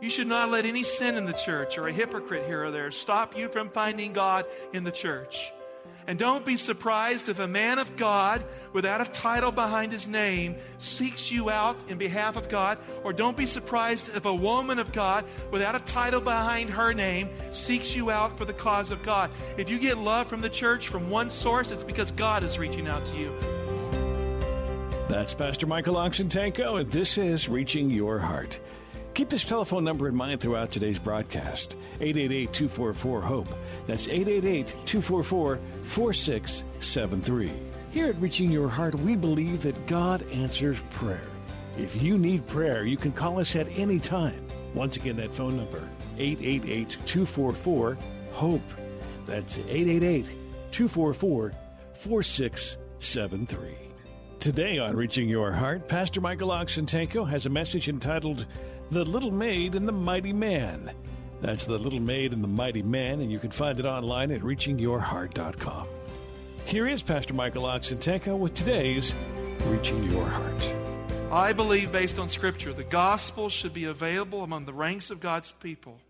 You should not let any sin in the church or a hypocrite here or there stop you from finding God in the church. And don't be surprised if a man of God without a title behind his name seeks you out in behalf of God. Or don't be surprised if a woman of God without a title behind her name seeks you out for the cause of God. If you get love from the church from one source, it's because God is reaching out to you. That's Pastor Michael Oxentenko, and this is Reaching Your Heart. Keep this telephone number in mind throughout today's broadcast 888 244 HOPE. That's 888 244 4673. Here at Reaching Your Heart, we believe that God answers prayer. If you need prayer, you can call us at any time. Once again, that phone number 888 244 HOPE. That's 888 244 4673. Today on Reaching Your Heart, Pastor Michael Oxentenko has a message entitled The Little Maid and the Mighty Man. That's The Little Maid and the Mighty Man, and you can find it online at reachingyourheart.com. Here is Pastor Michael Oxentenko with today's Reaching Your Heart. I believe, based on Scripture, the gospel should be available among the ranks of God's people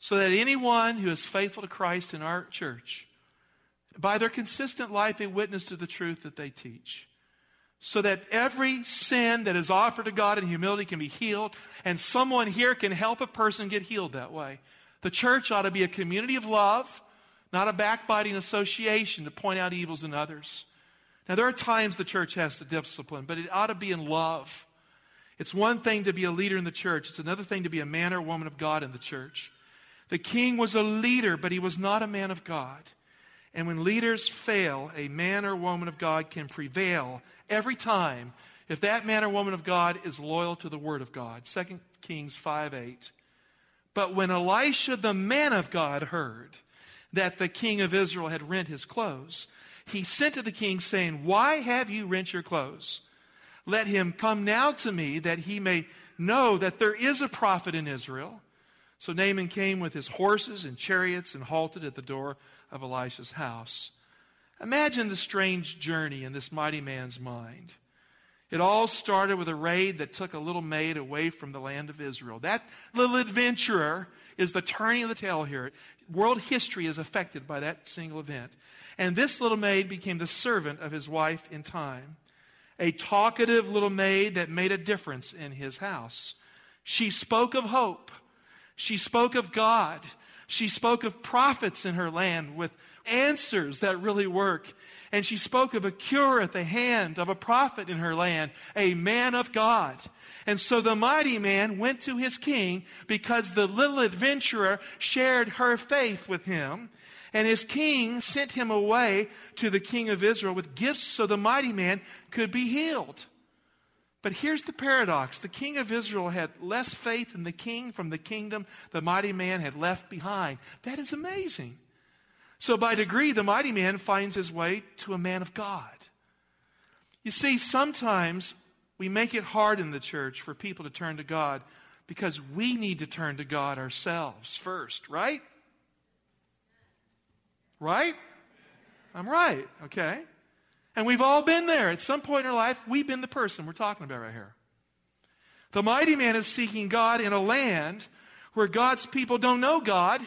so that anyone who is faithful to Christ in our church, by their consistent life, they witness to the truth that they teach so that every sin that is offered to God in humility can be healed, and someone here can help a person get healed that way. The church ought to be a community of love, not a backbiting association to point out evils in others. Now, there are times the church has to discipline, but it ought to be in love. It's one thing to be a leader in the church, it's another thing to be a man or woman of God in the church. The king was a leader, but he was not a man of God. And when leaders fail, a man or woman of God can prevail every time if that man or woman of God is loyal to the word of God. 2 Kings 5 8. But when Elisha, the man of God, heard that the king of Israel had rent his clothes, he sent to the king, saying, Why have you rent your clothes? Let him come now to me, that he may know that there is a prophet in Israel. So Naaman came with his horses and chariots and halted at the door of Elisha's house. Imagine the strange journey in this mighty man's mind. It all started with a raid that took a little maid away from the land of Israel. That little adventurer is the turning of the tale here. World history is affected by that single event. And this little maid became the servant of his wife in time. A talkative little maid that made a difference in his house. She spoke of hope. She spoke of God. She spoke of prophets in her land with answers that really work. And she spoke of a cure at the hand of a prophet in her land, a man of God. And so the mighty man went to his king because the little adventurer shared her faith with him. And his king sent him away to the king of Israel with gifts so the mighty man could be healed. But here's the paradox the king of Israel had less faith in the king from the kingdom the mighty man had left behind. That is amazing. So, by degree, the mighty man finds his way to a man of God. You see, sometimes we make it hard in the church for people to turn to God because we need to turn to God ourselves first, right? Right? I'm right, okay? And we've all been there. At some point in our life, we've been the person we're talking about right here. The mighty man is seeking God in a land where God's people don't know God,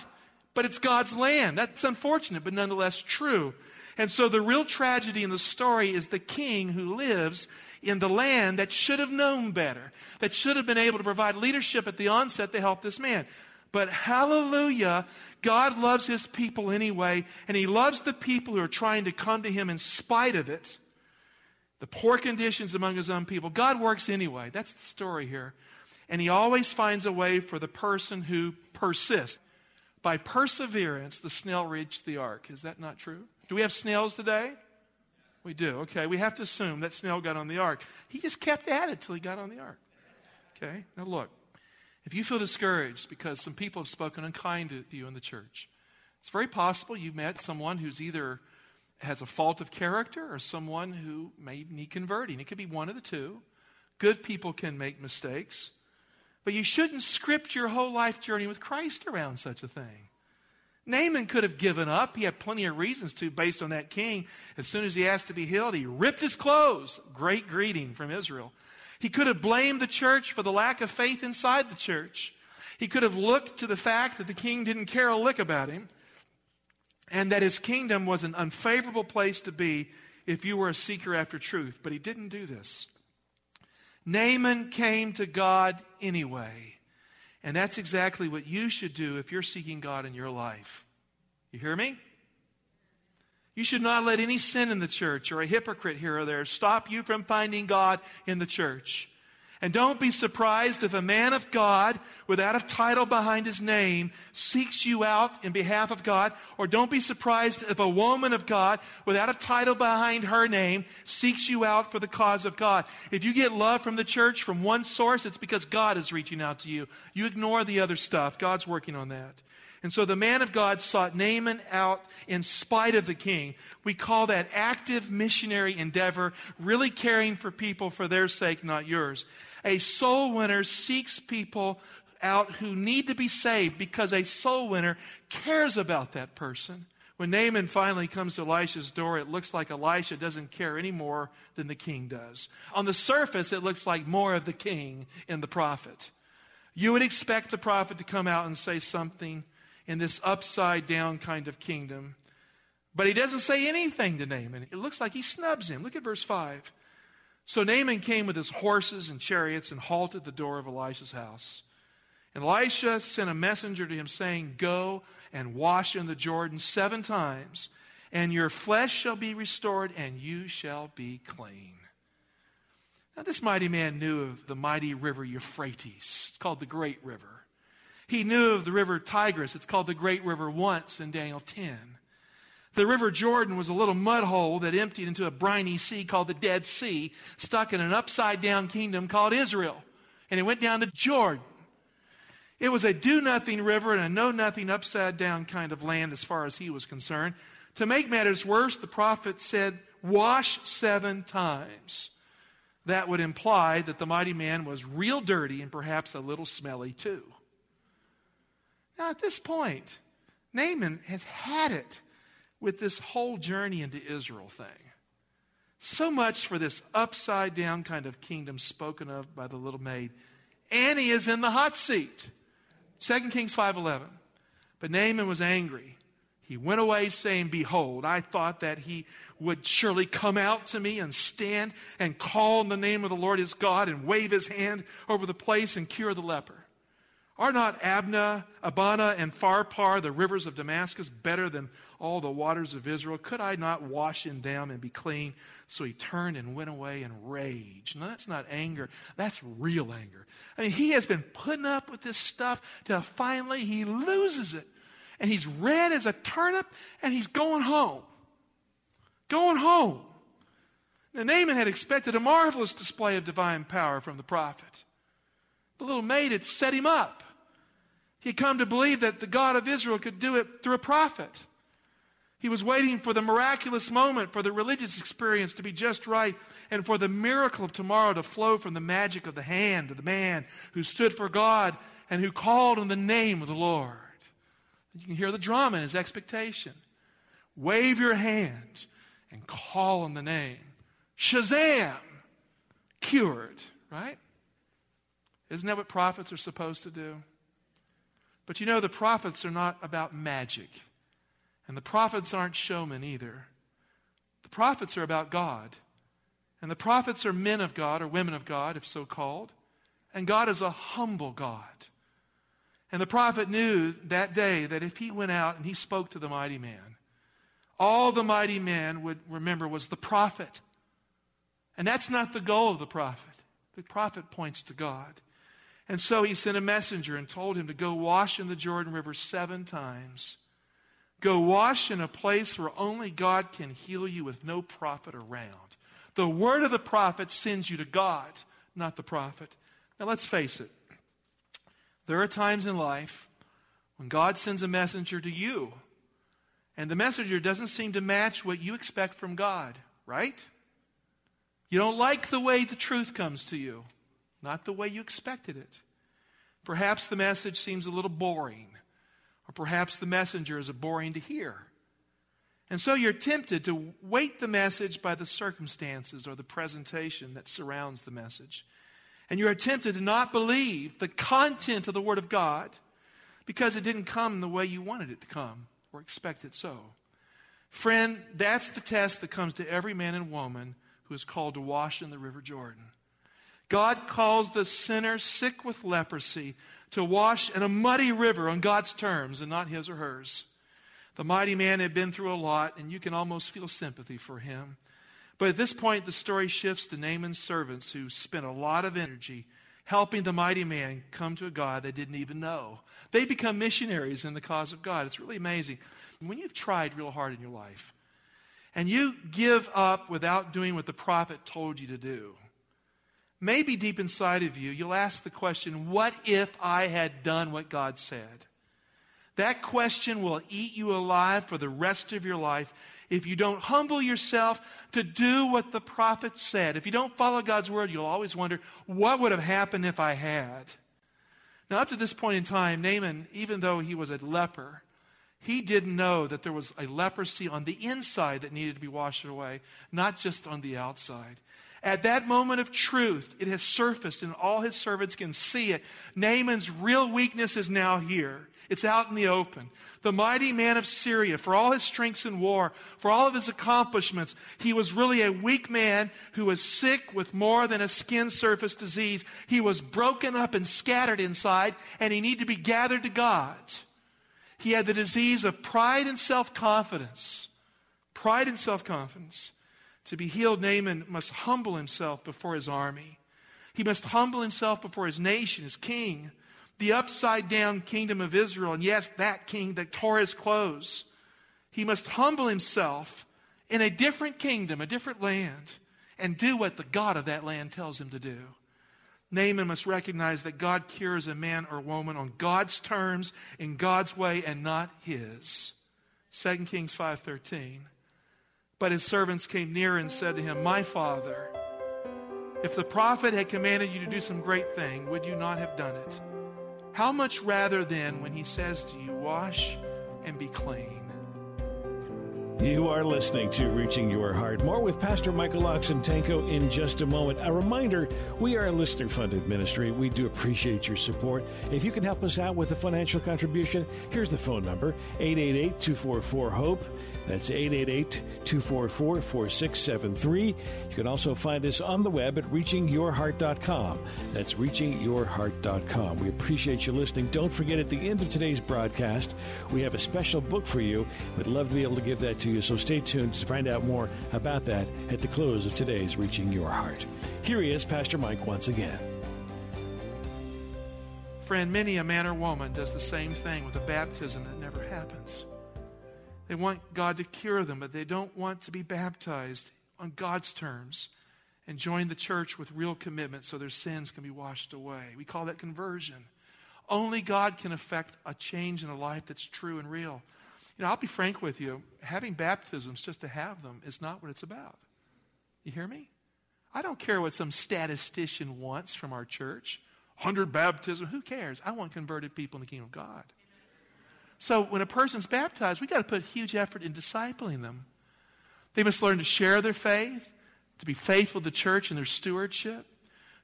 but it's God's land. That's unfortunate, but nonetheless true. And so the real tragedy in the story is the king who lives in the land that should have known better, that should have been able to provide leadership at the onset to help this man. But hallelujah, God loves his people anyway, and he loves the people who are trying to come to him in spite of it. The poor conditions among his own people. God works anyway. That's the story here. And he always finds a way for the person who persists. By perseverance, the snail reached the ark. Is that not true? Do we have snails today? We do. Okay. We have to assume that snail got on the ark. He just kept at it till he got on the ark. Okay. Now look. If you feel discouraged because some people have spoken unkind to you in the church, it's very possible you've met someone who's either has a fault of character or someone who may need converting. It could be one of the two. Good people can make mistakes. But you shouldn't script your whole life journey with Christ around such a thing. Naaman could have given up. He had plenty of reasons to, based on that king. As soon as he asked to be healed, he ripped his clothes. Great greeting from Israel. He could have blamed the church for the lack of faith inside the church. He could have looked to the fact that the king didn't care a lick about him and that his kingdom was an unfavorable place to be if you were a seeker after truth. But he didn't do this. Naaman came to God anyway. And that's exactly what you should do if you're seeking God in your life. You hear me? You should not let any sin in the church or a hypocrite here or there stop you from finding God in the church. And don't be surprised if a man of God without a title behind his name seeks you out in behalf of God. Or don't be surprised if a woman of God without a title behind her name seeks you out for the cause of God. If you get love from the church from one source, it's because God is reaching out to you. You ignore the other stuff. God's working on that. And so the man of God sought Naaman out in spite of the king. We call that active missionary endeavor, really caring for people for their sake, not yours. A soul winner seeks people out who need to be saved because a soul winner cares about that person. When Naaman finally comes to Elisha's door, it looks like Elisha doesn't care any more than the king does. On the surface, it looks like more of the king in the prophet. You would expect the prophet to come out and say something in this upside down kind of kingdom. But he doesn't say anything to Naaman. It looks like he snubs him. Look at verse 5. So Naaman came with his horses and chariots and halted the door of Elisha's house. And Elisha sent a messenger to him saying, Go and wash in the Jordan seven times, and your flesh shall be restored, and you shall be clean. Now, this mighty man knew of the mighty river Euphrates. It's called the Great River. He knew of the river Tigris. It's called the Great River once in Daniel 10. The river Jordan was a little mud hole that emptied into a briny sea called the Dead Sea, stuck in an upside down kingdom called Israel. And it went down to Jordan. It was a do nothing river and a know nothing upside down kind of land as far as he was concerned. To make matters worse, the prophet said, Wash seven times. That would imply that the mighty man was real dirty and perhaps a little smelly too. Now, at this point, Naaman has had it with this whole journey into Israel thing. So much for this upside down kind of kingdom spoken of by the little maid. Annie is in the hot seat. 2 Kings 5:11. But Naaman was angry. He went away saying, Behold, I thought that he would surely come out to me and stand and call in the name of the Lord his God and wave his hand over the place and cure the leper. Are not Abna, Abana, and Pharpar, the rivers of Damascus, better than all the waters of Israel? Could I not wash in them and be clean? So he turned and went away in rage. Now, that's not anger, that's real anger. I mean, he has been putting up with this stuff till finally he loses it. And he's red as a turnip, and he's going home. Going home. Now, Naaman had expected a marvelous display of divine power from the prophet. The little maid had set him up. He had come to believe that the God of Israel could do it through a prophet. He was waiting for the miraculous moment, for the religious experience to be just right, and for the miracle of tomorrow to flow from the magic of the hand of the man who stood for God and who called on the name of the Lord. You can hear the drama in his expectation. Wave your hand and call on the name. Shazam! Cured, right? Isn't that what prophets are supposed to do? But you know, the prophets are not about magic. And the prophets aren't showmen either. The prophets are about God. And the prophets are men of God or women of God, if so called. And God is a humble God. And the prophet knew that day that if he went out and he spoke to the mighty man, all the mighty man would remember was the prophet. And that's not the goal of the prophet. The prophet points to God. And so he sent a messenger and told him to go wash in the Jordan River seven times. Go wash in a place where only God can heal you with no prophet around. The word of the prophet sends you to God, not the prophet. Now let's face it. There are times in life when God sends a messenger to you, and the messenger doesn't seem to match what you expect from God, right? You don't like the way the truth comes to you, not the way you expected it. Perhaps the message seems a little boring, or perhaps the messenger is boring to hear. And so you're tempted to weight the message by the circumstances or the presentation that surrounds the message. And you're tempted to not believe the content of the Word of God because it didn't come the way you wanted it to come or expected so. Friend, that's the test that comes to every man and woman who is called to wash in the River Jordan. God calls the sinner sick with leprosy to wash in a muddy river on God's terms and not his or hers. The mighty man had been through a lot, and you can almost feel sympathy for him. But at this point, the story shifts to Naaman's servants who spent a lot of energy helping the mighty man come to a God they didn't even know. They become missionaries in the cause of God. It's really amazing. When you've tried real hard in your life and you give up without doing what the prophet told you to do, maybe deep inside of you, you'll ask the question, What if I had done what God said? That question will eat you alive for the rest of your life if you don't humble yourself to do what the prophet said. If you don't follow God's word, you'll always wonder, what would have happened if I had? Now, up to this point in time, Naaman, even though he was a leper, he didn't know that there was a leprosy on the inside that needed to be washed away, not just on the outside. At that moment of truth, it has surfaced and all his servants can see it. Naaman's real weakness is now here. It's out in the open. The mighty man of Syria, for all his strengths in war, for all of his accomplishments, he was really a weak man who was sick with more than a skin surface disease. He was broken up and scattered inside, and he needed to be gathered to God. He had the disease of pride and self confidence. Pride and self confidence. To be healed, Naaman must humble himself before his army. He must humble himself before his nation, his king the upside down kingdom of Israel, and yes, that king that tore his clothes. He must humble himself in a different kingdom, a different land, and do what the God of that land tells him to do. Naaman must recognize that God cures a man or woman on God's terms, in God's way, and not his. 2 Kings 5.13 But his servants came near and said to him, My father, if the prophet had commanded you to do some great thing, would you not have done it? How much rather then when he says to you, Wash and be clean? You are listening to Reaching Your Heart. More with Pastor Michael Oxentenko in just a moment. A reminder we are a listener funded ministry. We do appreciate your support. If you can help us out with a financial contribution, here's the phone number 888 244 HOPE. That's 888 244 4673. You can also find us on the web at reachingyourheart.com. That's reachingyourheart.com. We appreciate you listening. Don't forget at the end of today's broadcast, we have a special book for you. We'd love to be able to give that to you, so stay tuned to find out more about that at the close of today's Reaching Your Heart. Here he is, Pastor Mike, once again. Friend, many a man or woman does the same thing with a baptism that never happens. They want God to cure them, but they don't want to be baptized on God's terms and join the church with real commitment so their sins can be washed away. We call that conversion. Only God can affect a change in a life that's true and real. You know, I'll be frank with you. Having baptisms just to have them is not what it's about. You hear me? I don't care what some statistician wants from our church. 100 baptisms, who cares? I want converted people in the kingdom of God. So when a person's baptized, we've got to put huge effort in discipling them. They must learn to share their faith, to be faithful to the church and their stewardship,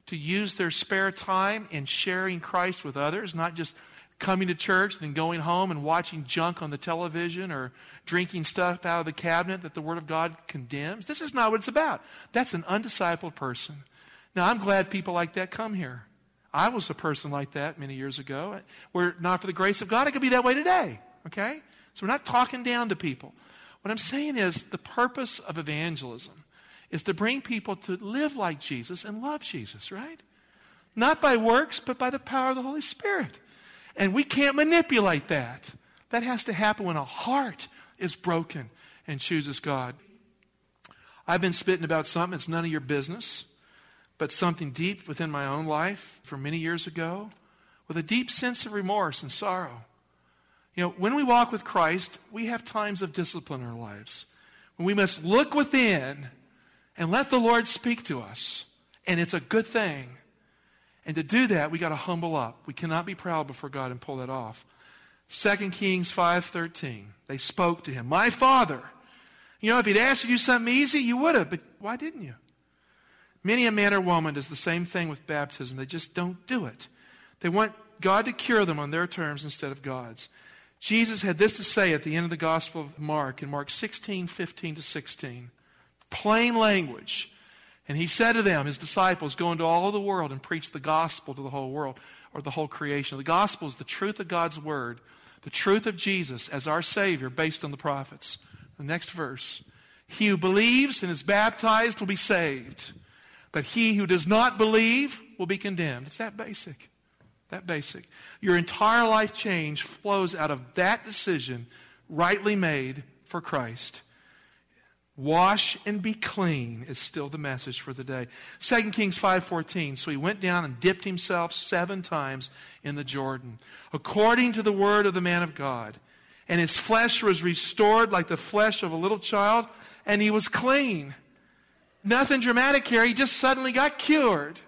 to use their spare time in sharing Christ with others, not just coming to church, then going home and watching junk on the television or drinking stuff out of the cabinet that the Word of God condemns. This is not what it's about. That's an undiscipled person. Now, I'm glad people like that come here. I was a person like that many years ago. Were not for the grace of God, I could be that way today. Okay? So we're not talking down to people. What I'm saying is the purpose of evangelism is to bring people to live like Jesus and love Jesus, right? Not by works, but by the power of the Holy Spirit. And we can't manipulate that. That has to happen when a heart is broken and chooses God. I've been spitting about something, it's none of your business but something deep within my own life from many years ago with a deep sense of remorse and sorrow. You know, when we walk with Christ, we have times of discipline in our lives. When we must look within and let the Lord speak to us. And it's a good thing. And to do that, we got to humble up. We cannot be proud before God and pull that off. 2 Kings 5:13. They spoke to him, "My father." You know, if he'd asked you to do something easy, you would have, but why didn't you? Many a man or woman does the same thing with baptism. They just don't do it. They want God to cure them on their terms instead of God's. Jesus had this to say at the end of the Gospel of Mark in Mark 16, 15 to 16. Plain language. And he said to them, his disciples, go into all the world and preach the gospel to the whole world or the whole creation. The gospel is the truth of God's word, the truth of Jesus as our Savior based on the prophets. The next verse. He who believes and is baptized will be saved, but he who does not believe will be condemned. It's that basic. That basic. Your entire life change flows out of that decision rightly made for Christ. Wash and be clean is still the message for the day. 2 Kings 5:14. So he went down and dipped himself 7 times in the Jordan, according to the word of the man of God. And his flesh was restored like the flesh of a little child, and he was clean. Nothing dramatic here. He just suddenly got cured.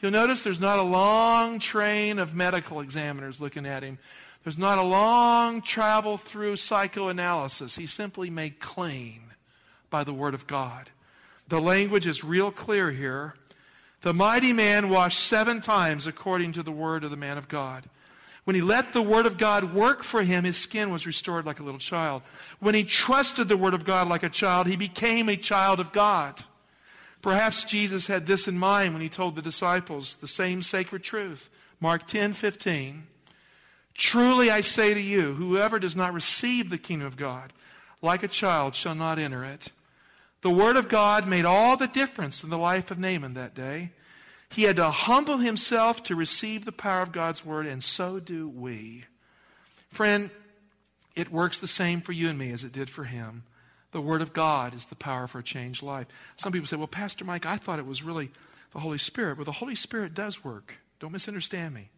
You'll notice there's not a long train of medical examiners looking at him. There's not a long travel through psychoanalysis. He's simply made clean by the Word of God. The language is real clear here. The mighty man washed seven times according to the Word of the man of God. When he let the Word of God work for him, his skin was restored like a little child. When he trusted the Word of God like a child, he became a child of God. Perhaps Jesus had this in mind when he told the disciples the same sacred truth. Mark 10 15. Truly I say to you, whoever does not receive the kingdom of God like a child shall not enter it. The word of God made all the difference in the life of Naaman that day. He had to humble himself to receive the power of God's word, and so do we. Friend, it works the same for you and me as it did for him. The Word of God is the power for a changed life. Some people say, well, Pastor Mike, I thought it was really the Holy Spirit. Well, the Holy Spirit does work. Don't misunderstand me.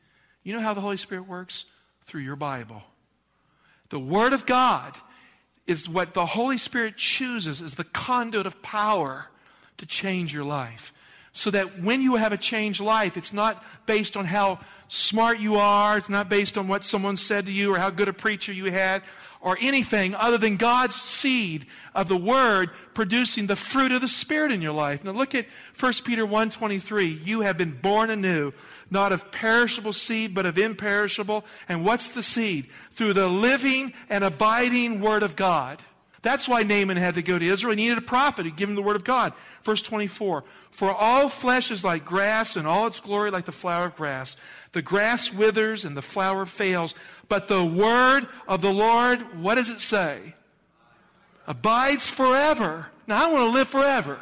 You know how the Holy Spirit works? Through your Bible. The Word of God is what the Holy Spirit chooses as the conduit of power to change your life. So that when you have a changed life, it's not based on how smart you are, it's not based on what someone said to you or how good a preacher you had or anything other than God's seed of the word producing the fruit of the spirit in your life. Now look at 1 Peter 1:23. You have been born anew, not of perishable seed but of imperishable. And what's the seed? Through the living and abiding word of God. That's why Naaman had to go to Israel. He needed a prophet who give him the word of God. Verse 24. For all flesh is like grass, and all its glory like the flower of grass. The grass withers and the flower fails, but the word of the Lord, what does it say? Abides forever. Now I want to live forever.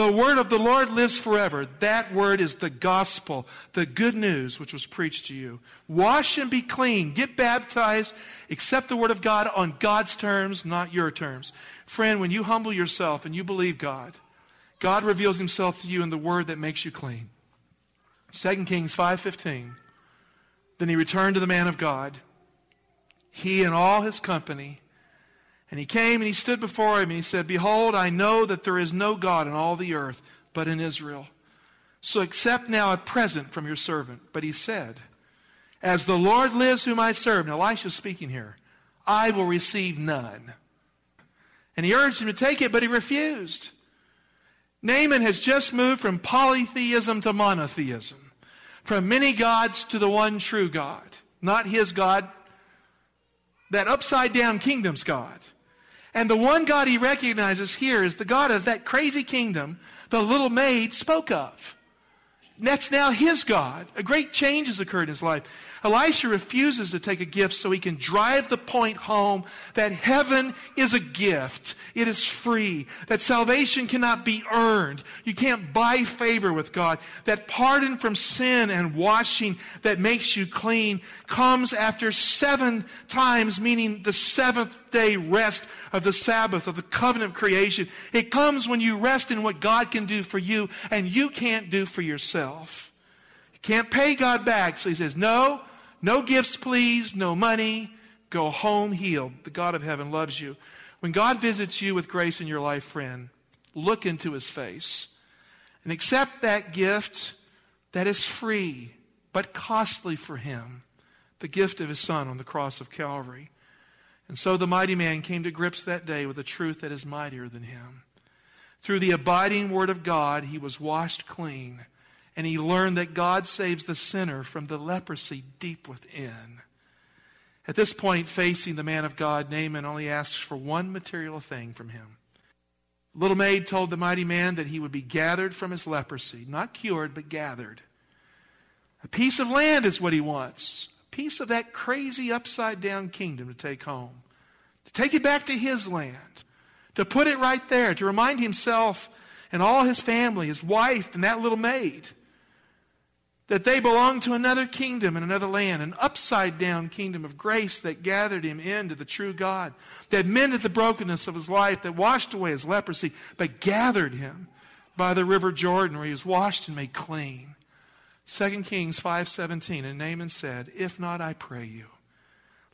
The word of the Lord lives forever. That word is the gospel, the good news which was preached to you. Wash and be clean. Get baptized. Accept the word of God on God's terms, not your terms. Friend, when you humble yourself and you believe God, God reveals himself to you in the word that makes you clean. 2 Kings 5:15. Then he returned to the man of God, he and all his company, and he came and he stood before him and he said, Behold, I know that there is no God in all the earth but in Israel. So accept now a present from your servant. But he said, As the Lord lives whom I serve, now Elisha's speaking here, I will receive none. And he urged him to take it, but he refused. Naaman has just moved from polytheism to monotheism, from many gods to the one true God. Not his God, that upside down kingdom's God. And the one God he recognizes here is the God of that crazy kingdom the little maid spoke of. That's now his God. A great change has occurred in his life. Elisha refuses to take a gift so he can drive the point home that heaven is a gift. It is free. That salvation cannot be earned. You can't buy favor with God. That pardon from sin and washing that makes you clean comes after seven times, meaning the seventh day rest of the Sabbath, of the covenant of creation. It comes when you rest in what God can do for you and you can't do for yourself. You can't pay God back. So he says, No, no gifts, please, no money. Go home healed. The God of heaven loves you. When God visits you with grace in your life, friend, look into his face and accept that gift that is free but costly for him the gift of his son on the cross of Calvary. And so the mighty man came to grips that day with a truth that is mightier than him. Through the abiding word of God, he was washed clean, and he learned that God saves the sinner from the leprosy deep within. At this point, facing the man of God, Naaman only asks for one material thing from him. Little maid told the mighty man that he would be gathered from his leprosy, not cured, but gathered. A piece of land is what he wants a piece of that crazy upside down kingdom to take home, to take it back to his land, to put it right there, to remind himself and all his family, his wife, and that little maid, that they belonged to another kingdom and another land, an upside down kingdom of grace that gathered him into the true God, that mended the brokenness of his life, that washed away his leprosy, but gathered him by the river Jordan where he was washed and made clean. 2 Kings 5:17 and Naaman said, "If not, I pray you,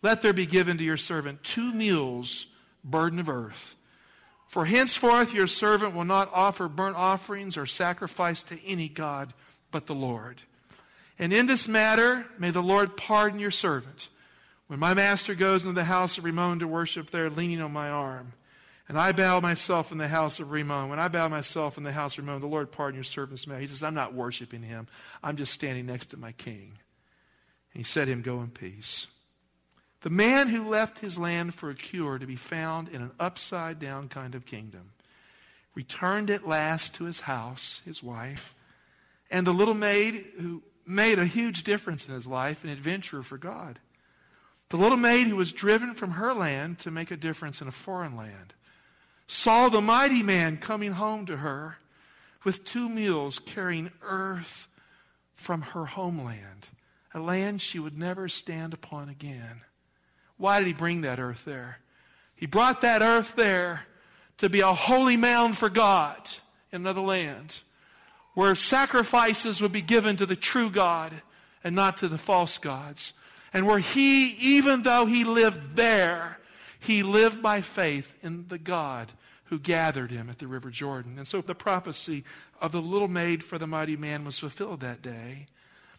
let there be given to your servant two mules burden of earth. For henceforth your servant will not offer burnt offerings or sacrifice to any god but the Lord. And in this matter, may the Lord pardon your servant. When my master goes into the house of Rimmon to worship there, leaning on my arm, and I bow myself in the house of Rimmon. When I bow myself in the house of Rimmon, the Lord pardon your servant's matter. He says, I'm not worshiping him. I'm just standing next to my king. And he said him, Go in peace. The man who left his land for a cure to be found in an upside down kind of kingdom returned at last to his house, his wife, and the little maid who made a huge difference in his life, an adventurer for God. The little maid who was driven from her land to make a difference in a foreign land saw the mighty man coming home to her with two mules carrying earth from her homeland, a land she would never stand upon again. Why did he bring that earth there? He brought that earth there to be a holy mound for God in another land where sacrifices would be given to the true God and not to the false gods. And where he, even though he lived there, he lived by faith in the God who gathered him at the river Jordan. And so the prophecy of the little maid for the mighty man was fulfilled that day.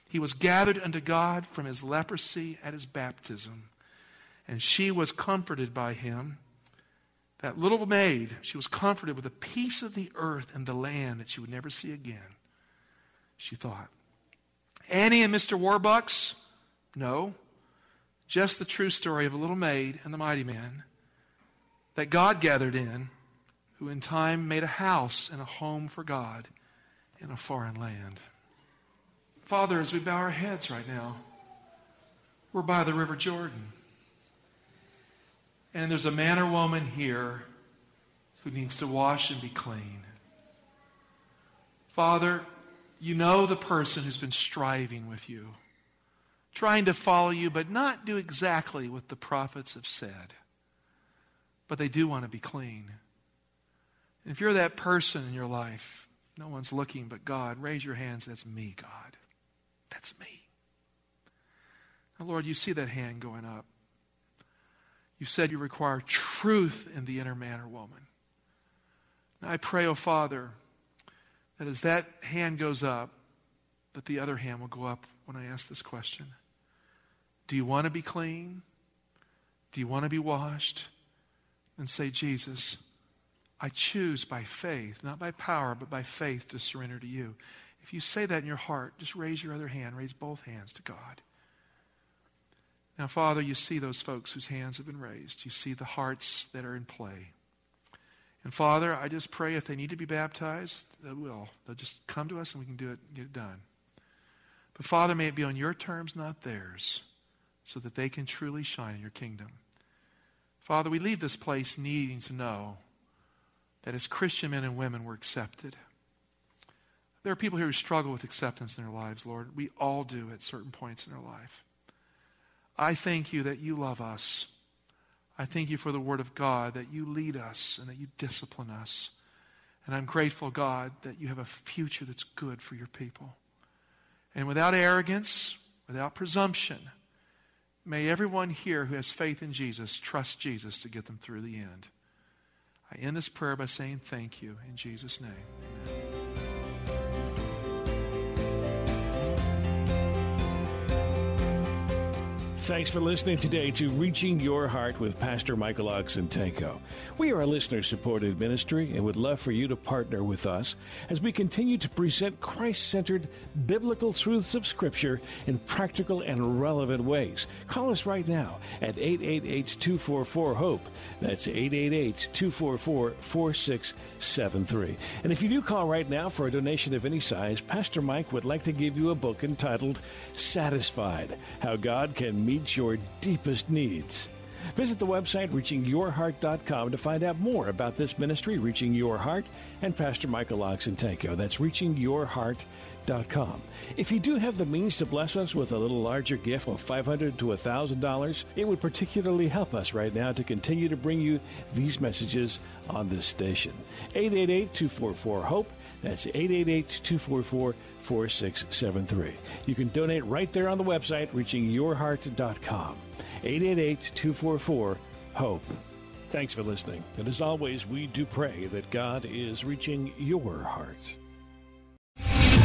He was gathered unto God from his leprosy at his baptism. And she was comforted by him. That little maid, she was comforted with a piece of the earth and the land that she would never see again. She thought. Annie and Mr. Warbucks? No. Just the true story of a little maid and the mighty man that God gathered in, who in time made a house and a home for God in a foreign land. Father, as we bow our heads right now, we're by the River Jordan. And there's a man or woman here who needs to wash and be clean. Father, you know the person who's been striving with you trying to follow you, but not do exactly what the prophets have said. But they do want to be clean. And if you're that person in your life, no one's looking but God, raise your hands. That's me, God. That's me. Now, Lord, you see that hand going up. You said you require truth in the inner man or woman. I pray, oh Father, that as that hand goes up, that the other hand will go up when I ask this question. Do you want to be clean? Do you want to be washed? And say, Jesus, I choose by faith, not by power, but by faith to surrender to you. If you say that in your heart, just raise your other hand, raise both hands to God. Now, Father, you see those folks whose hands have been raised. You see the hearts that are in play. And Father, I just pray if they need to be baptized, they will. They'll just come to us and we can do it get it done. But Father, may it be on your terms, not theirs so that they can truly shine in your kingdom. Father, we leave this place needing to know that as Christian men and women we're accepted. There are people here who struggle with acceptance in their lives, Lord. We all do at certain points in our life. I thank you that you love us. I thank you for the Word of God, that you lead us and that you discipline us. And I'm grateful, God, that you have a future that's good for your people. And without arrogance, without presumption, may everyone here who has faith in Jesus trust Jesus to get them through the end. I end this prayer by saying thank you in Jesus' name. Amen. Thanks for listening today to Reaching Your Heart with Pastor Michael Oxentenko. We are a listener supported ministry and would love for you to partner with us as we continue to present Christ centered biblical truths of Scripture in practical and relevant ways. Call us right now at 888 244 HOPE. That's 888 244 4673. And if you do call right now for a donation of any size, Pastor Mike would like to give you a book entitled Satisfied How God Can Meet your deepest needs. Visit the website reachingyourheart.com to find out more about this ministry, Reaching Your Heart, and Pastor Michael Oxentenko. That's reachingyourheart.com. If you do have the means to bless us with a little larger gift of $500 to $1,000, it would particularly help us right now to continue to bring you these messages on this station. 888 244 HOPE. That's 888 244 4673. You can donate right there on the website, reachingyourheart.com. 888 244 HOPE. Thanks for listening. And as always, we do pray that God is reaching your heart.